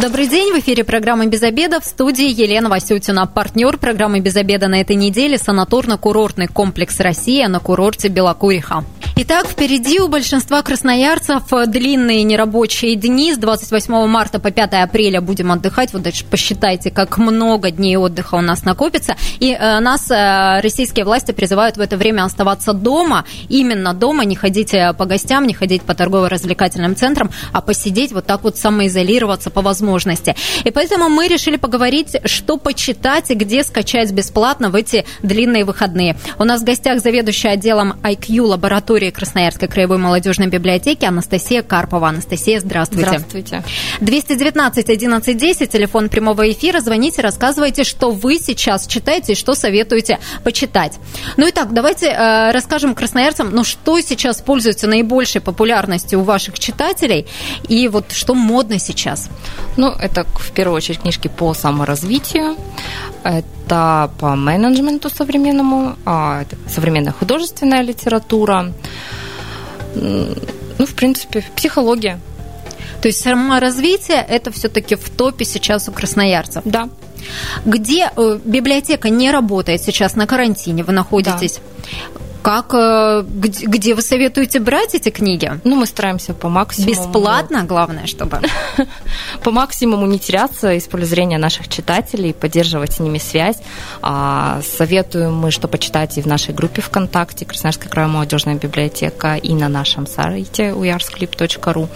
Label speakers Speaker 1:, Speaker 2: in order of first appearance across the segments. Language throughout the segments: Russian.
Speaker 1: Добрый день, в эфире программы «Без обеда» в студии Елена Васютина. Партнер программы «Без обеда» на этой неделе – санаторно-курортный комплекс «Россия» на курорте Белокуриха. Итак, впереди у большинства красноярцев длинные нерабочие дни. С 28 марта по 5 апреля будем отдыхать. Вот дальше посчитайте, как много дней отдыха у нас накопится. И э, нас э, российские власти призывают в это время оставаться дома. Именно дома, не ходить э, по гостям, не ходить по торгово-развлекательным центрам, а посидеть вот так вот самоизолироваться по возможности. И поэтому мы решили поговорить, что почитать и где скачать бесплатно в эти длинные выходные. У нас в гостях заведующая отделом IQ лаборатории Красноярской краевой молодежной библиотеки Анастасия Карпова. Анастасия, здравствуйте.
Speaker 2: Здравствуйте.
Speaker 1: 219 11 10, телефон прямого эфира. Звоните, рассказывайте, что вы сейчас читаете и что советуете почитать. Ну и так, давайте э, расскажем красноярцам, ну что сейчас пользуется наибольшей популярностью у ваших читателей и вот что модно сейчас.
Speaker 2: Ну, это в первую очередь книжки по саморазвитию, это по менеджменту современному, а, современная художественная литература, ну, в принципе, психология.
Speaker 1: То есть саморазвитие – это все-таки в топе сейчас у красноярцев?
Speaker 2: Да.
Speaker 1: Где э, библиотека не работает сейчас на карантине, вы находитесь? Да. Как, э, где, где вы советуете брать эти книги?
Speaker 2: Ну, мы стараемся по максимуму.
Speaker 1: Бесплатно, главное, чтобы.
Speaker 2: По максимуму не теряться из поля зрения наших читателей, поддерживать с ними связь. А, советуем мы, что почитать и в нашей группе ВКонтакте Красноярская краевая молодежная библиотека, и на нашем сайте uyarsclip.ru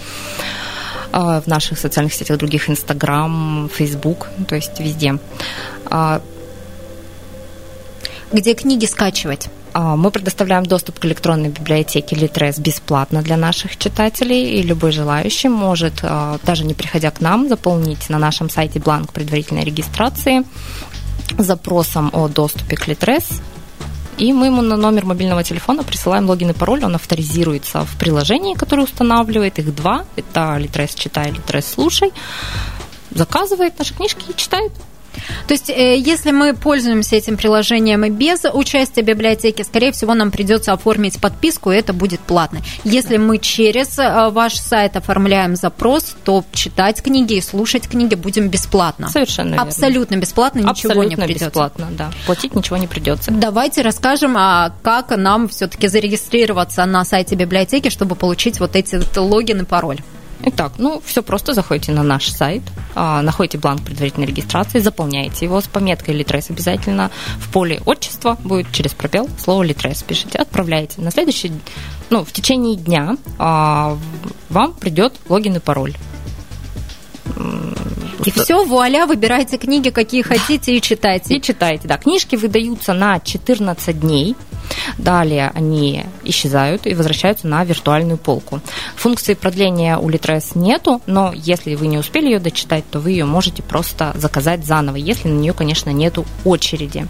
Speaker 2: а, в наших социальных сетях других Инстаграм, Фейсбук, то есть везде.
Speaker 1: Где книги скачивать?
Speaker 2: А, мы предоставляем доступ к электронной библиотеке Litres бесплатно для наших читателей, и любой желающий может, а, даже не приходя к нам, заполнить на нашем сайте бланк предварительной регистрации запросом о доступе к Litres, и мы ему на номер мобильного телефона присылаем логин и пароль, он авторизируется в приложении, которое устанавливает, их два, это Litres читай, Litres слушай, заказывает наши книжки и читает.
Speaker 1: То есть, э, если мы пользуемся этим приложением и без участия библиотеки, скорее всего, нам придется оформить подписку, и это будет платно. Если мы через э, ваш сайт оформляем запрос, то читать книги и слушать книги будем бесплатно.
Speaker 2: Совершенно верно.
Speaker 1: Абсолютно бесплатно, ничего
Speaker 2: Абсолютно
Speaker 1: не придется.
Speaker 2: бесплатно, да. Платить ничего не придется.
Speaker 1: Давайте расскажем, а как нам все-таки зарегистрироваться на сайте библиотеки, чтобы получить вот эти логин и пароль.
Speaker 2: Итак, ну, все просто. Заходите на наш сайт, а, находите бланк предварительной регистрации, заполняете его с пометкой «Литрес» обязательно. В поле отчества будет через пробел слово «Литрес» пишите, отправляете. На следующий, ну, в течение дня а, вам придет логин и пароль.
Speaker 1: И все, вуаля, выбирайте книги, какие хотите, и читайте.
Speaker 2: И читайте, да. Книжки выдаются на 14 дней. Далее они исчезают и возвращаются на виртуальную полку. Функции продления у Litres нету, но если вы не успели ее дочитать, то вы ее можете просто заказать заново, если на нее, конечно, нету очереди.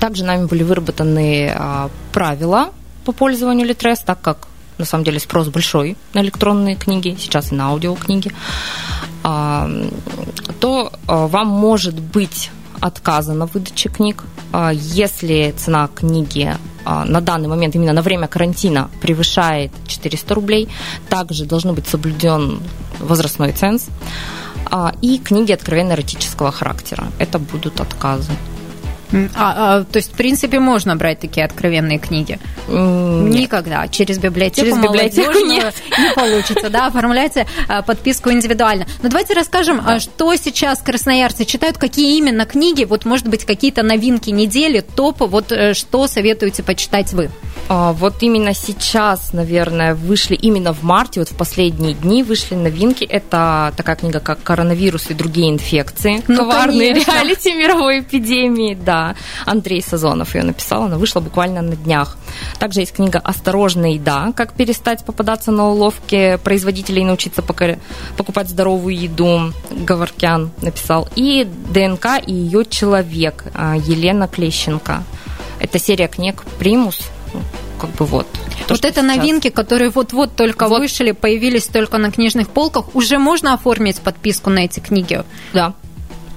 Speaker 2: Также нами были выработаны а, правила по пользованию Litres, так как на самом деле спрос большой на электронные книги, сейчас и на аудиокниги, а, то а, вам может быть отказано в выдаче книг. А, если цена книги а, на данный момент, именно на время карантина, превышает 400 рублей, также должен быть соблюден возрастной ценз. А, и книги откровенно эротического характера. Это будут отказы.
Speaker 1: А, а, то есть, в принципе, можно брать такие откровенные книги? Нет. Никогда. Через библиотеку
Speaker 2: Через библиотеку нет.
Speaker 1: не получится, да, оформляйте а, подписку индивидуально. Но давайте расскажем, да. что сейчас красноярцы читают, какие именно книги, вот, может быть, какие-то новинки недели, топы, вот э, что советуете почитать вы?
Speaker 2: А, вот именно сейчас, наверное, вышли именно в марте, вот в последние дни вышли новинки. Это такая книга, как «Коронавирус и другие инфекции».
Speaker 1: Ну, Коварные конечно.
Speaker 2: реалити мировой эпидемии, да. Андрей Сазонов ее написал, она вышла буквально на днях. Также есть книга «Осторожная еда. Как перестать попадаться на уловки производителей и научиться покупать здоровую еду». Говоркян написал. И «ДНК и ее человек» а, Елена Клещенко. Это серия книг «Примус», как бы вот.
Speaker 1: То, вот это сейчас... новинки, которые вот-вот только вот. вышли, появились только на книжных полках. Уже можно оформить подписку на эти книги?
Speaker 2: Да.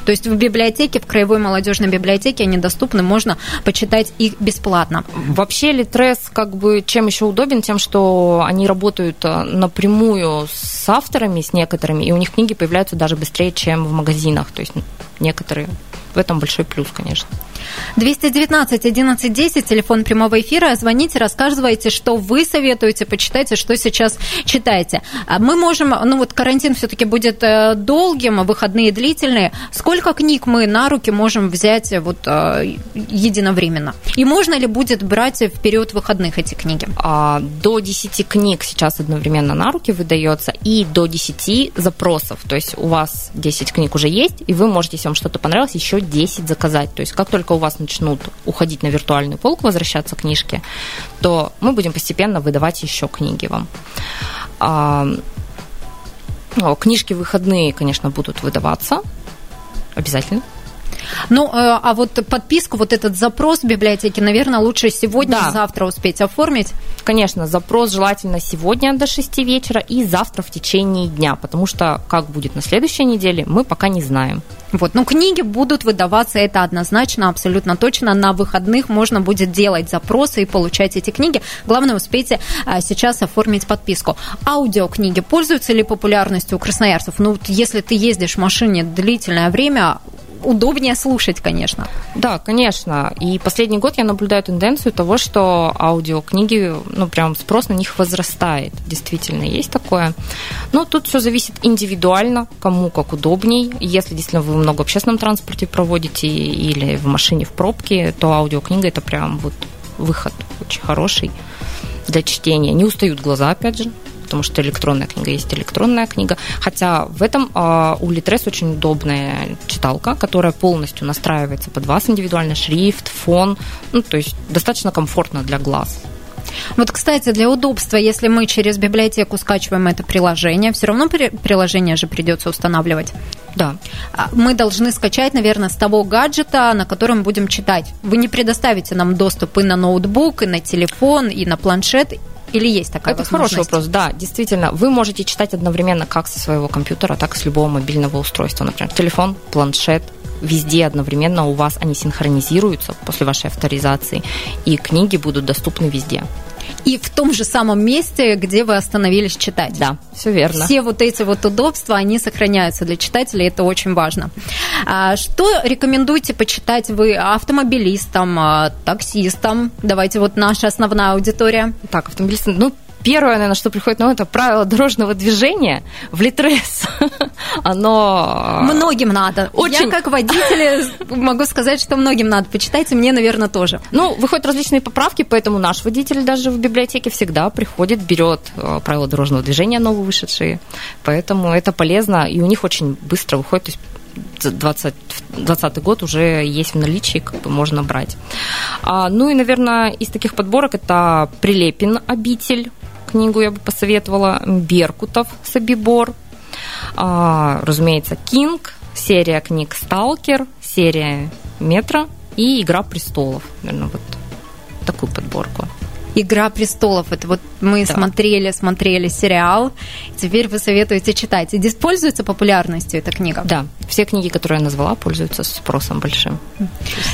Speaker 1: То есть в библиотеке, в Краевой молодежной библиотеке они доступны, можно почитать их бесплатно.
Speaker 2: Вообще Литрес как бы чем еще удобен? Тем, что они работают э, напрямую с авторами, с некоторыми, и у них книги появляются даже быстрее, чем в магазинах. То есть некоторые в этом большой плюс, конечно.
Speaker 1: 219 11 10, телефон прямого эфира. Звоните, рассказывайте, что вы советуете, почитайте, что сейчас читаете. А мы можем, ну вот карантин все-таки будет э, долгим, выходные длительные. Сколько книг мы на руки можем взять вот э, единовременно? И можно ли будет брать в период выходных эти книги?
Speaker 2: А, до 10 книг сейчас одновременно на руки выдается и до 10 запросов. То есть у вас 10 книг уже есть, и вы можете, если вам что-то понравилось, еще 10 заказать. То есть как только у вас начнут уходить на виртуальную полку, возвращаться книжки, то мы будем постепенно выдавать еще книги вам. А, ну, книжки выходные, конечно, будут выдаваться обязательно.
Speaker 1: Ну, э, а вот подписку, вот этот запрос в библиотеке, наверное, лучше сегодня, да. завтра успеть оформить?
Speaker 2: Конечно, запрос желательно сегодня до 6 вечера и завтра в течение дня, потому что как будет на следующей неделе, мы пока не знаем.
Speaker 1: Вот, ну, книги будут выдаваться, это однозначно, абсолютно точно. На выходных можно будет делать запросы и получать эти книги. Главное, успейте а, сейчас оформить подписку. Аудиокниги пользуются ли популярностью у красноярцев? Ну, вот если ты ездишь в машине длительное время, удобнее слушать, конечно.
Speaker 2: Да, конечно. И последний год я наблюдаю тенденцию того, что аудиокниги, ну, прям спрос на них возрастает. Действительно, есть такое. Но тут все зависит индивидуально, кому как удобней. Если действительно вы много в общественном транспорте проводите или в машине в пробке, то аудиокнига это прям вот выход очень хороший для чтения. Не устают глаза, опять же потому что электронная книга есть электронная книга. Хотя в этом э, у Litres очень удобная читалка, которая полностью настраивается под вас индивидуально, шрифт, фон, ну, то есть достаточно комфортно для глаз.
Speaker 1: Вот, кстати, для удобства, если мы через библиотеку скачиваем это приложение, все равно приложение же придется устанавливать.
Speaker 2: Да.
Speaker 1: А, мы должны скачать, наверное, с того гаджета, на котором будем читать. Вы не предоставите нам доступ и на ноутбук, и на телефон, и на планшет, или есть такая
Speaker 2: Это хороший вопрос, да, действительно. Вы можете читать одновременно как со своего компьютера, так и с любого мобильного устройства. Например, телефон, планшет, везде одновременно у вас они синхронизируются после вашей авторизации, и книги будут доступны везде
Speaker 1: и в том же самом месте, где вы остановились читать.
Speaker 2: Да, все верно.
Speaker 1: Все вот эти вот удобства, они сохраняются для читателей, это очень важно. А что рекомендуете почитать вы автомобилистам, а, таксистам? Давайте вот наша основная аудитория.
Speaker 2: Так, автомобилисты, ну, Первое, наверное, что приходит на ум, это правило дорожного движения в Литрес. Оно...
Speaker 1: Э, многим надо. Очень... Я как водитель могу сказать, что многим надо. Почитайте, мне, наверное, тоже.
Speaker 2: Ну, выходят различные поправки, поэтому наш водитель даже в библиотеке всегда приходит, берет э, правила дорожного движения новые вышедшие. Поэтому это полезно, и у них очень быстро выходит. То есть 2020 год уже есть в наличии, как бы можно брать. А, ну и, наверное, из таких подборок это Прилепин обитель книгу я бы посоветовала. Беркутов Собибор. А, разумеется, Кинг, серия книг Сталкер, серия Метро и Игра престолов. Наверное, вот такую подборку.
Speaker 1: Игра престолов. Это вот мы да. смотрели, смотрели сериал. Теперь вы советуете читать. И пользуется популярностью эта книга?
Speaker 2: Да. Все книги, которые я назвала, пользуются спросом большим.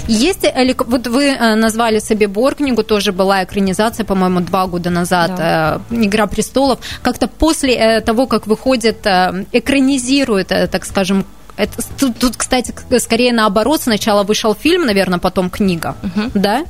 Speaker 1: Есть вот вы э, назвали себе Бор книгу, тоже была экранизация, по-моему, два года назад. Да. Э, Игра престолов. Как-то после э, того, как выходит, экранизирует, так скажем, это, тут, тут, кстати, скорее наоборот. Сначала вышел фильм, наверное, потом книга, угу. да?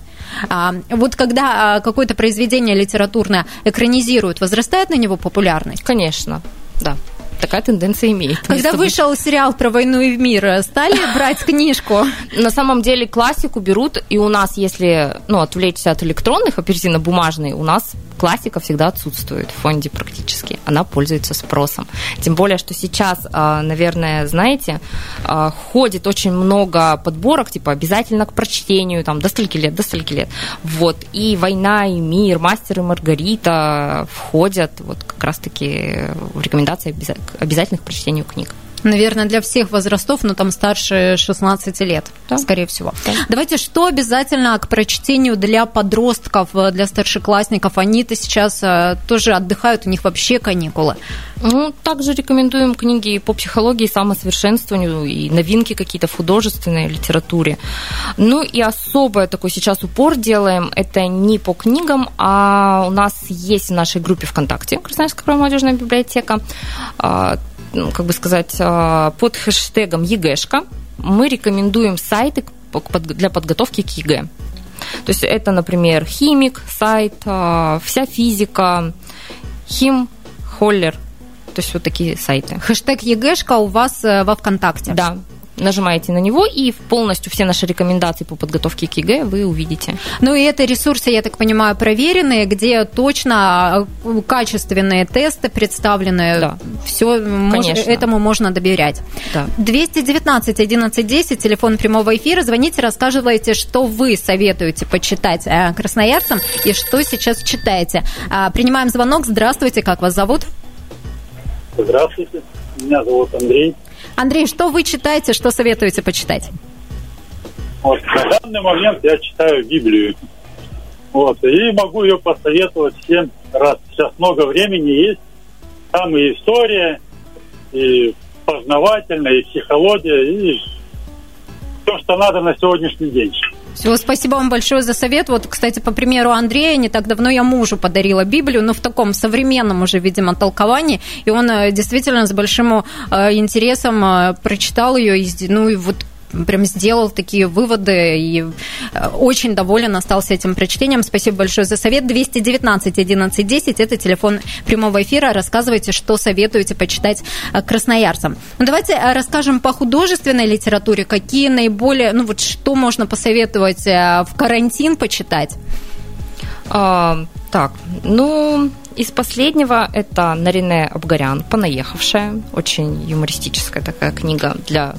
Speaker 1: А, вот когда а, какое-то произведение литературное экранизируют, возрастает на него популярность?
Speaker 2: Конечно, да такая тенденция имеет.
Speaker 1: Когда вышел сериал про войну и мир, стали брать книжку?
Speaker 2: На самом деле классику берут, и у нас, если ну, отвлечься от электронных, оперативно бумажные, у нас классика всегда отсутствует в фонде практически. Она пользуется спросом. Тем более, что сейчас, а, наверное, знаете, а, ходит очень много подборок, типа обязательно к прочтению, там, до стольки лет, до стольки лет. Вот. И «Война и мир», «Мастер и Маргарита» входят вот как раз-таки в рекомендации обязательных к прочтению книг.
Speaker 1: Наверное, для всех возрастов, но там старше 16 лет, да. скорее всего. Да. Давайте, что обязательно к прочтению для подростков, для старшеклассников? Они-то сейчас э, тоже отдыхают, у них вообще каникулы.
Speaker 2: Ну, также рекомендуем книги по психологии, самосовершенствованию и новинки какие-то в художественной литературе. Ну и особо такой сейчас упор делаем, это не по книгам, а у нас есть в нашей группе ВКонтакте Красноярская молодежная библиотека а, как бы сказать, а, под хэштегом ЕГЭшка мы рекомендуем сайты для подготовки к ЕГЭ. То есть это, например, химик, сайт, а, вся физика, хим, холлер, то есть вот такие сайты.
Speaker 1: Хэштег ЕГЭшка у вас э, во ВКонтакте.
Speaker 2: Да, нажимаете на него, и полностью все наши рекомендации по подготовке к ЕГЭ вы увидите.
Speaker 1: Ну и это ресурсы, я так понимаю, проверенные, где точно э, качественные тесты представлены. Да. Все мож, этому можно доверять. Да. 219 11 10, телефон прямого эфира. Звоните, рассказывайте, что вы советуете почитать э, красноярцам и что сейчас читаете. А, принимаем звонок. Здравствуйте, как вас зовут?
Speaker 3: Здравствуйте, меня зовут Андрей.
Speaker 1: Андрей, что вы читаете, что советуете почитать?
Speaker 3: Вот, на данный момент я читаю Библию. Вот, и могу ее посоветовать всем, раз сейчас много времени есть. Там и история, и познавательная, и психология, и все, что надо на сегодняшний день.
Speaker 1: Все, спасибо вам большое за совет. Вот, кстати, по примеру Андрея, не так давно я мужу подарила Библию, но в таком современном уже, видимо, толковании, и он э, действительно с большим э, интересом э, прочитал ее, ну и вот прям сделал такие выводы и э, очень доволен остался этим прочтением. Спасибо большое за совет. 219 11 10 это телефон прямого эфира. Рассказывайте, что советуете почитать э, красноярцам. Ну, давайте э, расскажем по художественной литературе, какие наиболее, ну вот что можно посоветовать в карантин почитать.
Speaker 2: А, так, ну, из последнего это Нарине Абгарян «Понаехавшая». Очень юмористическая такая книга для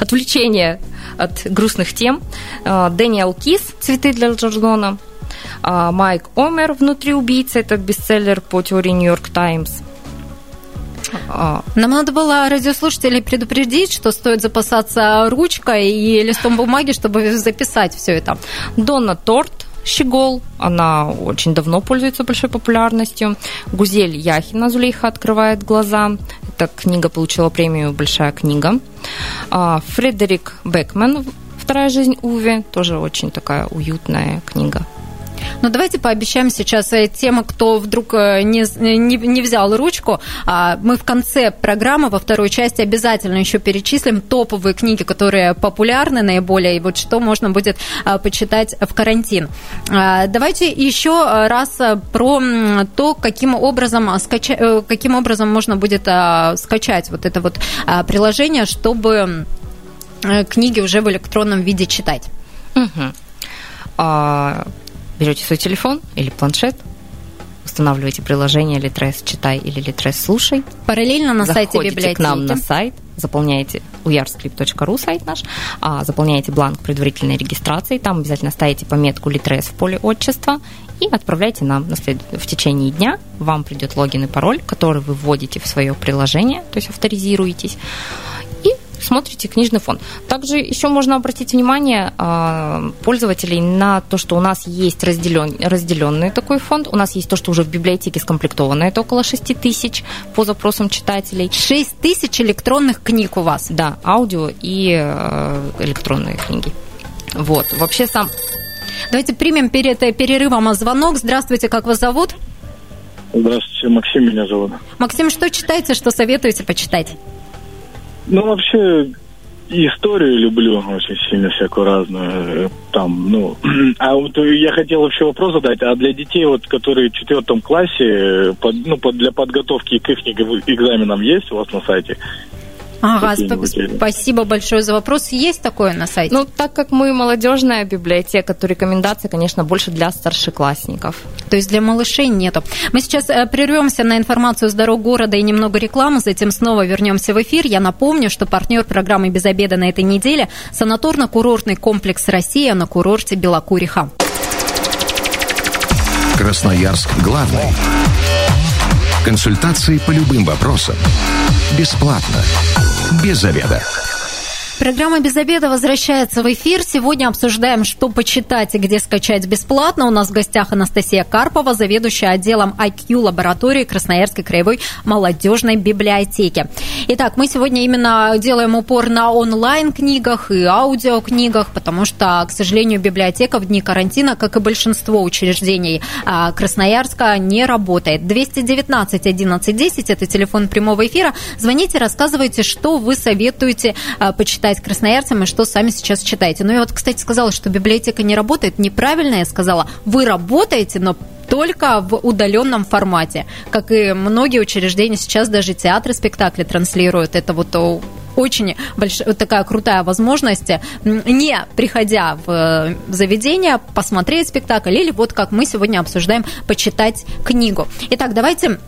Speaker 2: отвлечение от грустных тем. А, Дэниел Кис «Цветы для Джордона». А, Майк Омер «Внутри убийцы» – это бестселлер по теории Нью-Йорк Таймс.
Speaker 1: Нам надо было радиослушателей предупредить, что стоит запасаться ручкой и листом бумаги, чтобы записать все это.
Speaker 2: Дона Торт Щегол, она очень давно пользуется большой популярностью. Гузель Яхина Зулейха открывает глаза. Эта книга получила премию «Большая книга». А, Фредерик Бекман «Вторая жизнь Уви» тоже очень такая уютная книга.
Speaker 1: Но давайте пообещаем сейчас э, тем, кто вдруг э, не, не, не взял ручку, а, мы в конце программы, во второй части обязательно еще перечислим топовые книги, которые популярны наиболее, и вот что можно будет а, почитать в карантин. А, давайте еще раз про то, каким образом, скача... Э, каким образом можно будет скачать вот это вот приложение, чтобы книги уже в электронном виде читать.
Speaker 2: Угу берете свой телефон или планшет, устанавливаете приложение Litres читай или Litres слушай.
Speaker 1: Параллельно на сайте библиотеки.
Speaker 2: к нам на сайт, заполняете uyarscript.ru сайт наш, а, заполняете бланк предварительной регистрации, там обязательно ставите пометку Litres в поле отчества и отправляйте нам на след... в течение дня. Вам придет логин и пароль, который вы вводите в свое приложение, то есть авторизируетесь смотрите книжный фонд. Также еще можно обратить внимание э, пользователей на то, что у нас есть разделен, разделенный такой фонд. У нас есть то, что уже в библиотеке скомплектовано. Это около 6 тысяч по запросам читателей.
Speaker 1: 6 тысяч электронных книг у вас?
Speaker 2: Да, аудио и э, электронные книги. Вот. Вообще сам...
Speaker 1: Давайте примем перед перерывом звонок. Здравствуйте, как вас зовут?
Speaker 4: Здравствуйте, Максим меня зовут.
Speaker 1: Максим, что читаете, что советуете почитать?
Speaker 4: Ну, вообще, историю люблю очень сильно, всякую разную. Там, ну, а вот я хотел вообще вопрос задать, а для детей, вот, которые в четвертом классе, под, ну, под, для подготовки к их экзаменам есть у вас на сайте?
Speaker 1: Ага, сп- спасибо большое за вопрос. Есть такое на сайте?
Speaker 2: Ну, так как мы молодежная библиотека, то рекомендации, конечно, больше для старшеклассников.
Speaker 1: То есть для малышей нету. Мы сейчас э, прервемся на информацию с дорог города и немного рекламы, затем снова вернемся в эфир. Я напомню, что партнер программы «Без обеда» на этой неделе – санаторно-курортный комплекс «Россия» на курорте Белокуриха.
Speaker 5: Красноярск главный. Консультации по любым вопросам – Бесплатно. Без заведа.
Speaker 1: Программа «Без обеда» возвращается в эфир. Сегодня обсуждаем, что почитать и где скачать бесплатно. У нас в гостях Анастасия Карпова, заведующая отделом IQ лаборатории Красноярской краевой молодежной библиотеки. Итак, мы сегодня именно делаем упор на онлайн-книгах и аудиокнигах, потому что, к сожалению, библиотека в дни карантина, как и большинство учреждений а, Красноярска, не работает. 219 11 10 – это телефон прямого эфира. Звоните, рассказывайте, что вы советуете а, почитать читать красноярцам и что сами сейчас читаете. Ну, я вот, кстати, сказала, что библиотека не работает. Неправильно я сказала. Вы работаете, но только в удаленном формате. Как и многие учреждения сейчас, даже театры спектакли транслируют. Это вот очень большая, такая крутая возможность, не приходя в э, заведение, посмотреть спектакль или вот как мы сегодня обсуждаем, почитать книгу. Итак, давайте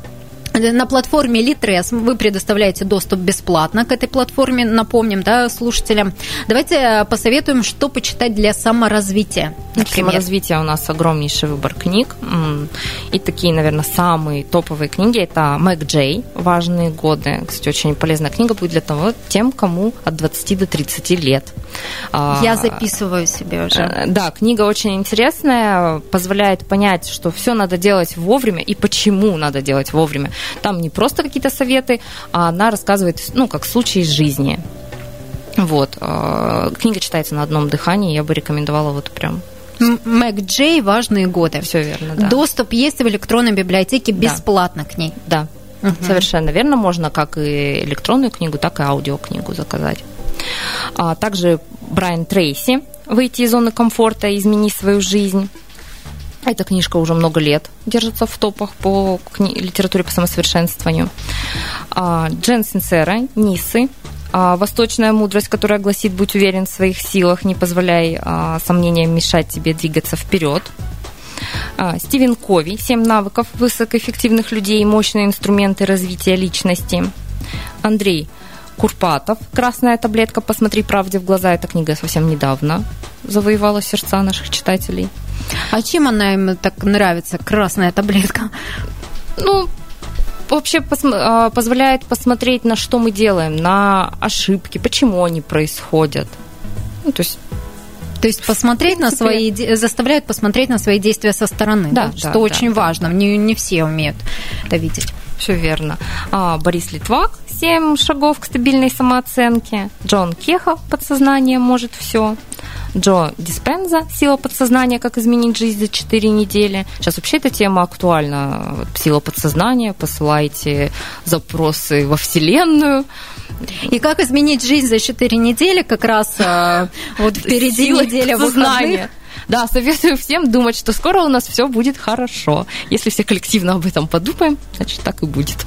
Speaker 1: на платформе Litres вы предоставляете доступ бесплатно к этой платформе, напомним, да, слушателям. Давайте э, посоветуем, что почитать для саморазвития.
Speaker 2: Для саморазвития у нас огромнейший выбор книг. И такие, наверное, самые топовые книги это Мэг Джей «Важные годы». Кстати, очень полезная книга будет для того, тем, кому от 20 до 30 лет.
Speaker 1: А, Я записываю себе уже. Э,
Speaker 2: да, книга очень интересная, позволяет понять, что все надо делать вовремя и почему надо делать вовремя. Там не просто какие-то советы, а она рассказывает, ну, как случай из жизни. Вот. Э, книга читается на одном дыхании, я бы рекомендовала вот прям
Speaker 1: Мэг Джей «Важные годы».
Speaker 2: Все верно, да.
Speaker 1: Доступ есть в электронной библиотеке бесплатно
Speaker 2: да.
Speaker 1: к ней.
Speaker 2: Да, угу. совершенно верно. Можно как и электронную книгу, так и аудиокнигу заказать. А также Брайан Трейси «Выйти из зоны комфорта и измени свою жизнь». Эта книжка уже много лет держится в топах по кни- литературе по самосовершенствованию. А, Джен Синсера, Нисы, а, Восточная мудрость, которая гласит «Будь уверен в своих силах, не позволяй а, сомнениям мешать тебе двигаться вперед». Стивен Кови «Семь навыков высокоэффективных людей мощные инструменты развития личности». Андрей Курпатов «Красная таблетка. Посмотри правде в глаза». Эта книга совсем недавно завоевала сердца наших читателей.
Speaker 1: А чем она им так нравится, красная таблетка?
Speaker 2: Ну, вообще пос- а, позволяет посмотреть, на что мы делаем, на ошибки, почему они происходят. Ну, то есть
Speaker 1: то есть посмотреть на свои, заставляют посмотреть на свои действия со стороны, да, да, что да, очень да, важно. Не, не все умеют это видеть.
Speaker 2: Все верно. А, Борис Литвак, «Семь шагов к стабильной самооценке». Джон Кехов, «Подсознание может все». Джо Диспенза «Сила подсознания. Как изменить жизнь за 4 недели». Сейчас вообще эта тема актуальна. Сила подсознания. Посылайте запросы во Вселенную.
Speaker 1: И как изменить жизнь за 4 недели, как раз э, вот впереди Сила неделя выходных.
Speaker 2: Да, советую всем думать, что скоро у нас все будет хорошо. Если все коллективно об этом подумаем, значит так и будет.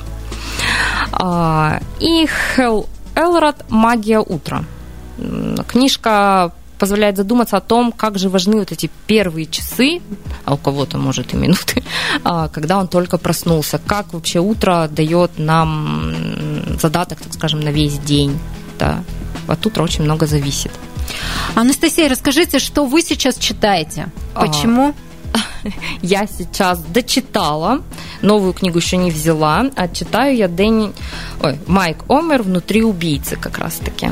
Speaker 2: А, и Хелл Элрод «Магия утра». Книжка позволяет задуматься о том, как же важны вот эти первые часы, а у кого-то, может, и минуты, а, когда он только проснулся. Как вообще утро дает нам задаток, так скажем, на весь день. Да. От утра очень много зависит.
Speaker 1: Анастасия, расскажите, что вы сейчас читаете? А, Почему?
Speaker 2: Я сейчас дочитала, новую книгу еще не взяла, а читаю я Дэнни... Ой, Майк Омер «Внутри убийцы» как раз-таки.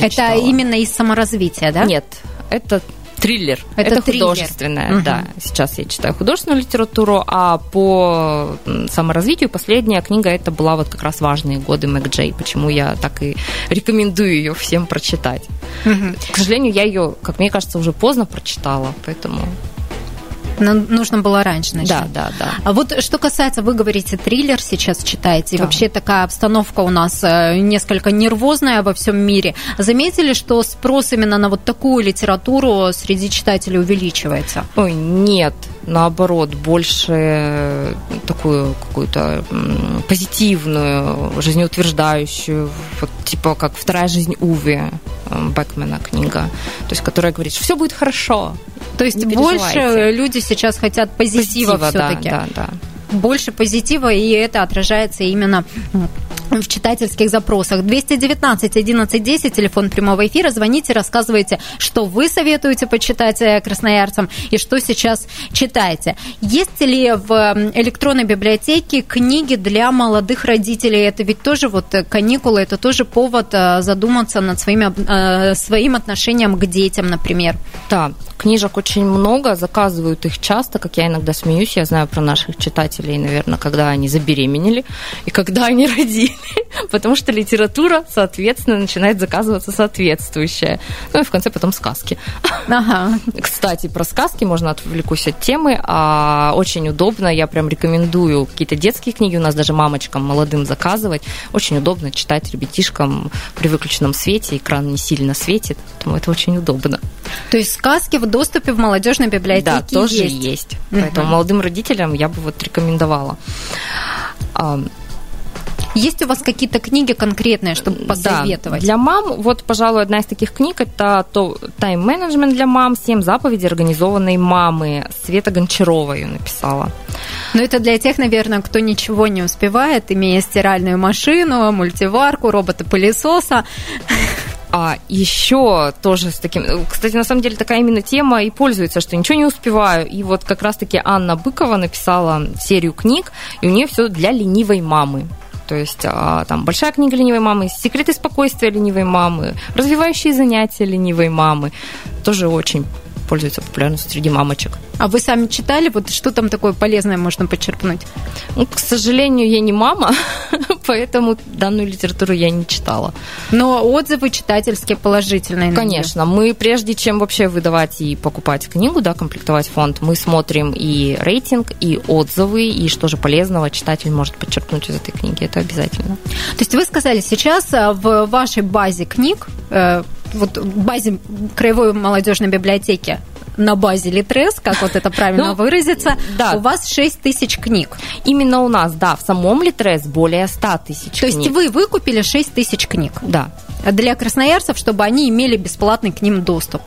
Speaker 1: Это именно из саморазвития, да?
Speaker 2: Нет, это триллер. Это, это триллер. художественное, угу. да. Сейчас я читаю художественную литературу, а по саморазвитию последняя книга это была вот как раз важные годы Мэг Джей. Почему я так и рекомендую ее всем прочитать. Угу. К сожалению, я ее, как мне кажется, уже поздно прочитала, поэтому
Speaker 1: но нужно было раньше
Speaker 2: начать. Да, да, да.
Speaker 1: А вот что касается, вы говорите, триллер сейчас читаете, да. и вообще такая обстановка у нас э, несколько нервозная во всем мире. Заметили, что спрос именно на вот такую литературу среди читателей увеличивается?
Speaker 2: Ой, нет, наоборот, больше такую какую-то позитивную, жизнеутверждающую, вот, типа как «Вторая жизнь Уви» Бекмена книга, то есть которая говорит, что все будет хорошо,
Speaker 1: то есть больше люди сейчас хотят позитива, позитива все-таки.
Speaker 2: Да, да, да.
Speaker 1: Больше позитива, и это отражается именно в читательских запросах. 219 11 10, телефон прямого эфира. Звоните, рассказывайте, что вы советуете почитать э, красноярцам и что сейчас читаете. Есть ли в электронной библиотеке книги для молодых родителей? Это ведь тоже вот э, каникулы, это тоже повод э, задуматься над своими, своим отношением к детям, например.
Speaker 2: Да, книжек очень много, заказывают их часто, как я иногда смеюсь, я знаю про наших читателей, наверное, когда они забеременели и когда они родили, потому что литература, соответственно, начинает заказываться соответствующая. Ну и в конце потом сказки. Ага. Кстати, про сказки можно отвлекусь от темы. А, очень удобно, я прям рекомендую какие-то детские книги, у нас даже мамочкам молодым заказывать. Очень удобно читать ребятишкам при выключенном свете, экран не сильно светит, поэтому это очень удобно.
Speaker 1: То есть сказки в доступе в молодежной библиотеке
Speaker 2: да, тоже есть. есть. Угу. Поэтому молодым родителям я бы вот рекомендовала.
Speaker 1: Есть у вас какие-то книги конкретные, чтобы посоветовать?
Speaker 2: Да, для мам, вот, пожалуй, одна из таких книг это то тайм-менеджмент для мам, семь заповедей организованной мамы. Света Гончарова ее написала.
Speaker 1: Но это для тех, наверное, кто ничего не успевает, имея стиральную машину, мультиварку, робота-пылесоса.
Speaker 2: А еще тоже с таким... Кстати, на самом деле такая именно тема и пользуется, что ничего не успеваю. И вот как раз-таки Анна Быкова написала серию книг, и у нее все для ленивой мамы. То есть а, там большая книга ленивой мамы, секреты спокойствия ленивой мамы, развивающие занятия ленивой мамы. Тоже очень пользуется популярностью среди мамочек.
Speaker 1: А вы сами читали? Вот что там такое полезное можно почерпнуть?
Speaker 2: Ну, к сожалению, я не мама, поэтому данную литературу я не читала.
Speaker 1: Но отзывы читательские положительные.
Speaker 2: Конечно. Мы прежде чем вообще выдавать и покупать книгу, да, комплектовать фонд, мы смотрим и рейтинг, и отзывы, и что же полезного читатель может подчеркнуть из этой книги. Это обязательно.
Speaker 1: То есть вы сказали, сейчас э, в вашей базе книг э, вот базе Краевой молодежной библиотеки на базе Литрес, как вот это правильно ну, выразиться, да. у вас 6 тысяч книг.
Speaker 2: Именно у нас, да, в самом Литрес более 100 тысяч
Speaker 1: То книг. есть вы выкупили 6 тысяч книг?
Speaker 2: Да
Speaker 1: для красноярцев, чтобы они имели бесплатный к ним доступ.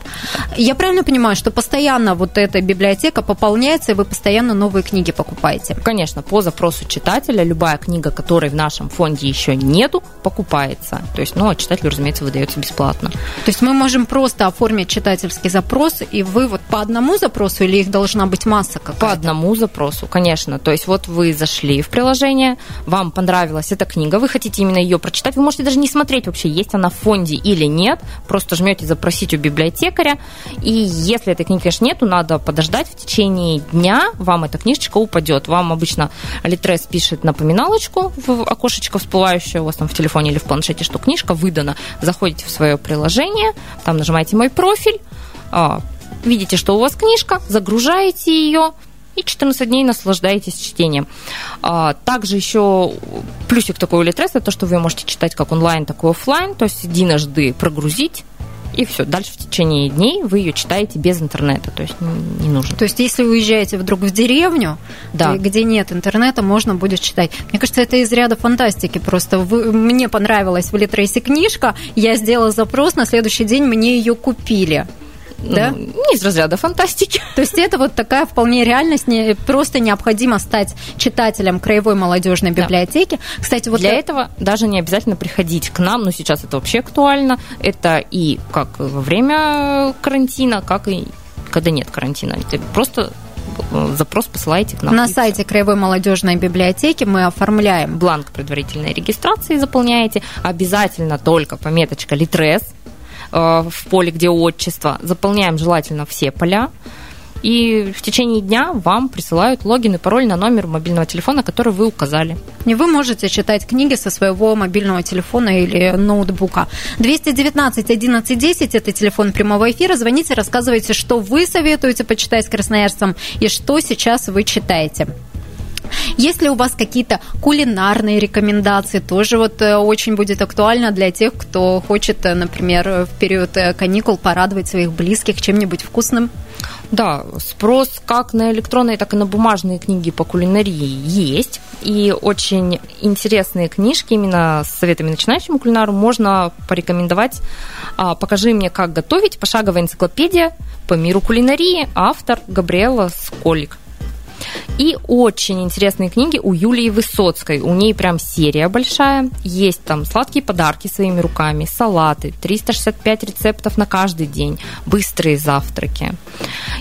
Speaker 1: Я правильно понимаю, что постоянно вот эта библиотека пополняется, и вы постоянно новые книги покупаете?
Speaker 2: Конечно, по запросу читателя любая книга, которой в нашем фонде еще нету, покупается. То есть, ну, а читателю, разумеется, выдается бесплатно.
Speaker 1: То есть мы можем просто оформить читательский запрос, и вы вот по одному запросу или их должна быть масса какая-то?
Speaker 2: По одному запросу, конечно. То есть вот вы зашли в приложение, вам понравилась эта книга, вы хотите именно ее прочитать, вы можете даже не смотреть вообще, есть она в фонде или нет, просто жмете запросить у библиотекаря, и если этой книги, конечно, нету, надо подождать в течение дня, вам эта книжечка упадет. Вам обычно Литрес пишет напоминалочку в окошечко всплывающее у вас там в телефоне или в планшете, что книжка выдана. Заходите в свое приложение, там нажимаете «Мой профиль», а, видите, что у вас книжка, загружаете ее, и 14 дней наслаждаетесь чтением. А, также еще плюсик такой у Литрес, это то, что вы можете читать как онлайн, так и офлайн, то есть единожды прогрузить, и все. Дальше в течение дней вы ее читаете без интернета, то есть не нужно.
Speaker 1: То есть если вы уезжаете вдруг в деревню, да. где нет интернета, можно будет читать. Мне кажется, это из ряда фантастики. Просто вы, мне понравилась в Литресе книжка, я сделала запрос, на следующий день мне ее купили
Speaker 2: да? не из разряда фантастики.
Speaker 1: То есть это вот такая вполне реальность, не, просто необходимо стать читателем краевой молодежной библиотеки.
Speaker 2: Да. Кстати, вот для этого даже не обязательно приходить к нам, но сейчас это вообще актуально. Это и как во время карантина, как и когда нет карантина. Это просто э, запрос посылаете к нам.
Speaker 1: На сайте Краевой молодежной библиотеки мы оформляем
Speaker 2: бланк предварительной регистрации, заполняете. Обязательно только пометочка «Литрес», в поле, где отчество. Заполняем желательно все поля. И в течение дня вам присылают логин и пароль на номер мобильного телефона, который вы указали.
Speaker 1: И вы можете читать книги со своего мобильного телефона или ноутбука. 219 11 10 – это телефон прямого эфира. Звоните, рассказывайте, что вы советуете почитать красноярцам и что сейчас вы читаете. Есть ли у вас какие-то кулинарные рекомендации? Тоже вот э, очень будет актуально для тех, кто хочет, э, например, в период э, каникул порадовать своих близких чем-нибудь вкусным?
Speaker 2: Да, спрос как на электронные, так и на бумажные книги по кулинарии есть. И очень интересные книжки именно с советами начинающему кулинару можно порекомендовать. А, «Покажи мне, как готовить. Пошаговая энциклопедия по миру кулинарии». Автор Габриэла Сколик. И очень интересные книги у Юлии Высоцкой. У ней прям серия большая. Есть там сладкие подарки своими руками, салаты, 365 рецептов на каждый день, быстрые завтраки.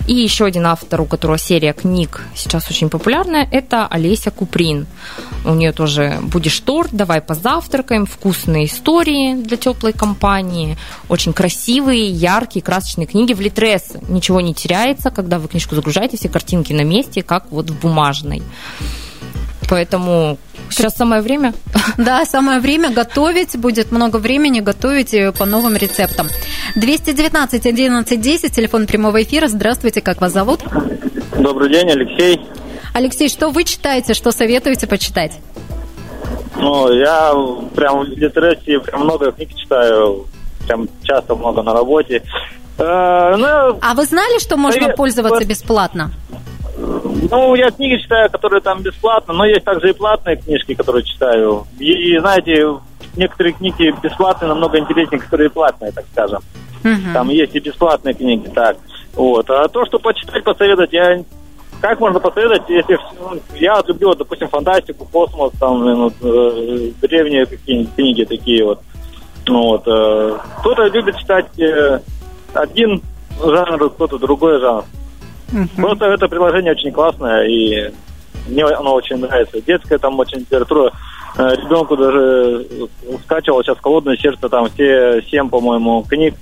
Speaker 2: И еще один автор, у которого серия книг сейчас очень популярная, это Олеся Куприн. У нее тоже «Будешь торт», «Давай позавтракаем», вкусные истории для теплой компании, очень красивые, яркие, красочные книги в Литрес. Ничего не теряется, когда вы книжку загружаете, все картинки на месте, как вот в бумажной. Поэтому сейчас самое время.
Speaker 1: Да, самое время готовить. Будет много времени готовить по новым рецептам. 219 11 10, телефон прямого эфира. Здравствуйте, как вас зовут?
Speaker 6: Добрый день, Алексей.
Speaker 1: Алексей, что вы читаете, что советуете почитать?
Speaker 6: Ну, я прям в Литересе прям много книг читаю, прям часто много на работе.
Speaker 1: Э, ну, а вы знали, что можно совет... пользоваться бесплатно?
Speaker 6: Ну, я книги читаю, которые там бесплатно, но есть также и платные книжки, которые читаю. И, и знаете, некоторые книги бесплатные намного интереснее, которые платные, так скажем. Угу. Там есть и бесплатные книги, так. Вот. А то, что почитать, посоветовать, я как можно посоветовать, если ну, я люблю, вот, допустим, фантастику, космос, там, ну, э, древние какие-нибудь книги такие вот. Ну, вот э, кто-то любит читать э, один жанр, кто-то другой жанр. Uh-huh. Просто это приложение очень классное, и мне оно очень нравится. Детская там очень литература. Э, ребенку даже скачивал сейчас «Холодное сердце», там все семь, по-моему, книг.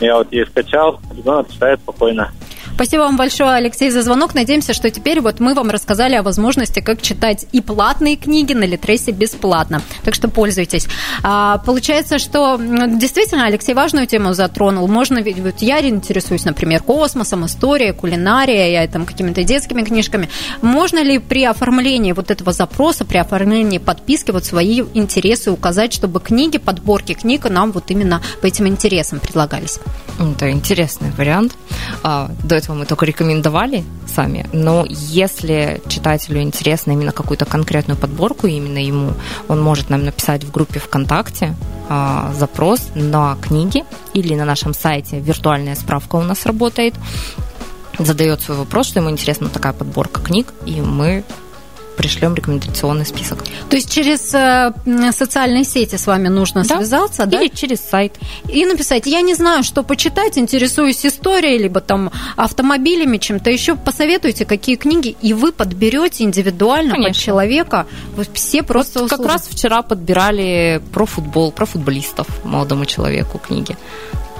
Speaker 6: Я вот ей скачал, ребенок читает спокойно.
Speaker 1: Спасибо вам большое, Алексей, за звонок. Надеемся, что теперь вот мы вам рассказали о возможности, как читать и платные книги на Литресе бесплатно. Так что пользуйтесь. А, получается, что действительно Алексей важную тему затронул. Можно ведь, вот я интересуюсь, например, космосом, историей, кулинарией, я там какими-то детскими книжками. Можно ли при оформлении вот этого запроса, при оформлении подписки вот свои интересы указать, чтобы книги, подборки книг нам вот именно по этим интересам предлагались?
Speaker 2: Это интересный вариант. А, до этого мы только рекомендовали сами, но если читателю интересно именно какую-то конкретную подборку, именно ему, он может нам написать в группе ВКонтакте а, запрос на книги или на нашем сайте. Виртуальная справка у нас работает, задает свой вопрос, что ему интересна такая подборка книг, и мы пришлем рекомендационный список.
Speaker 1: То есть через э, социальные сети с вами нужно да. связаться, да?
Speaker 2: Или через сайт.
Speaker 1: И написать, я не знаю, что почитать, интересуюсь историей, либо там автомобилями, чем-то еще. Посоветуйте, какие книги, и вы подберете индивидуально Конечно. под человека. Вы все просто
Speaker 2: вот Как раз вчера подбирали про футбол, про футболистов молодому человеку книги.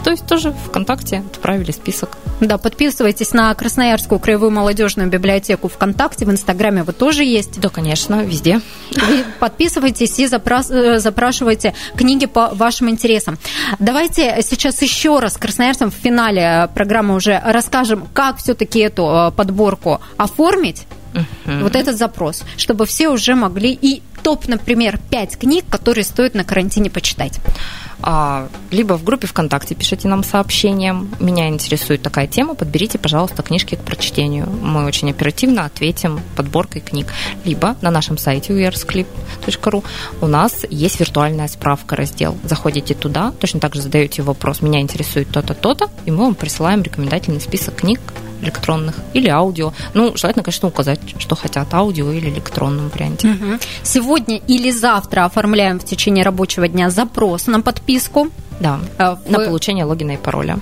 Speaker 2: То есть тоже ВКонтакте отправили список.
Speaker 1: Да, подписывайтесь на Красноярскую краевую молодежную библиотеку ВКонтакте. В Инстаграме вы тоже есть.
Speaker 2: Да, конечно, везде.
Speaker 1: Вы подписывайтесь и э, запрашивайте книги по вашим интересам. Давайте сейчас еще раз красноярцам в финале программы уже расскажем, как все-таки эту э, подборку оформить. Uh-huh. Вот этот запрос, чтобы все уже могли и топ, например, 5 книг, которые стоит на карантине почитать.
Speaker 2: А, либо в группе ВКонтакте пишите нам сообщением. Меня интересует такая тема, подберите, пожалуйста, книжки к прочтению. Мы очень оперативно ответим подборкой книг. Либо на нашем сайте ursclip.ru у нас есть виртуальная справка раздел. Заходите туда, точно так же задаете вопрос, меня интересует то-то, то-то, и мы вам присылаем рекомендательный список книг, электронных или аудио. Ну, желательно, конечно, указать, что хотят, аудио или электронном варианте.
Speaker 1: Угу. Сегодня или завтра оформляем в течение рабочего дня запрос на подписку.
Speaker 2: Да, э, в... на получение логина и пароля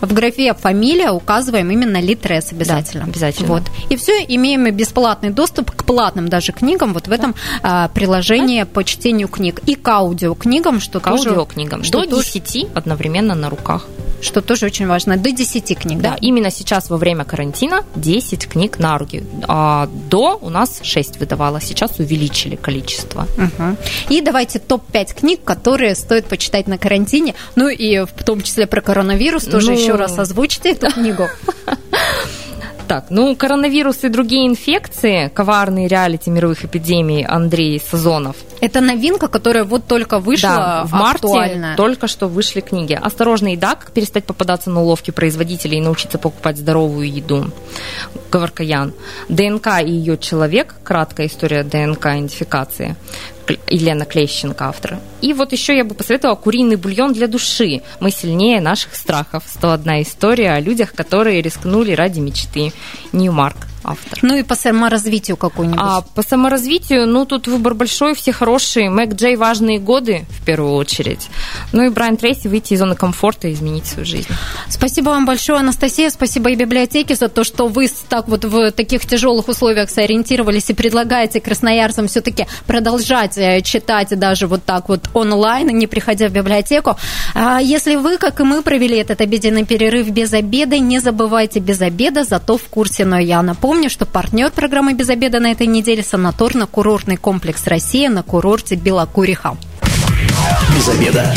Speaker 1: в графе фамилия указываем именно Литрес обязательно.
Speaker 2: Да, обязательно.
Speaker 1: Вот. И все, имеем бесплатный доступ к платным даже книгам вот в этом а, приложении да. по чтению книг. И к аудиокнигам, что
Speaker 2: к
Speaker 1: тоже...
Speaker 2: аудиокнигам. Что До тоже... 10 одновременно на руках
Speaker 1: что тоже очень важно. До 10 книг, да?
Speaker 2: Да, именно сейчас во время карантина 10 книг на руки. А до у нас 6 выдавалось, сейчас увеличили количество.
Speaker 1: Угу. И давайте топ-5 книг, которые стоит почитать на карантине. Ну и в том числе про коронавирус тоже ну... еще раз озвучите эту книгу.
Speaker 2: так, ну, коронавирус и другие инфекции, коварные реалити мировых эпидемий Андрей Сазонов.
Speaker 1: Это новинка, которая вот только вышла
Speaker 2: да, в марте актуальная. только что вышли книги. «Осторожно, еда. Как перестать попадаться на уловки производителей и научиться покупать здоровую еду». Говоркаян. ДНК и ее человек. Краткая история ДНК-идентификации. Елена Клещенко, автор. И вот еще я бы посоветовала куриный бульон для души. Мы сильнее наших страхов. 101 история о людях, которые рискнули ради мечты. Ньюмарк автор.
Speaker 1: Ну и по саморазвитию какой-нибудь.
Speaker 2: А по саморазвитию, ну тут выбор большой, все хорошие. Мэг Джей важные годы в первую очередь. Ну и Брайан Трейси выйти из зоны комфорта и изменить свою жизнь.
Speaker 1: Спасибо вам большое, Анастасия. Спасибо и библиотеке за то, что вы так вот в таких тяжелых условиях сориентировались и предлагаете красноярцам все-таки продолжать э, читать даже вот так вот онлайн, не приходя в библиотеку. А если вы, как и мы, провели этот обеденный перерыв без обеда, не забывайте без обеда, зато в курсе. Но я напомню, что партнер программы без обеда на этой неделе санаторно-курортный комплекс «Россия» на курорте Белокуриха.
Speaker 5: Без обеда.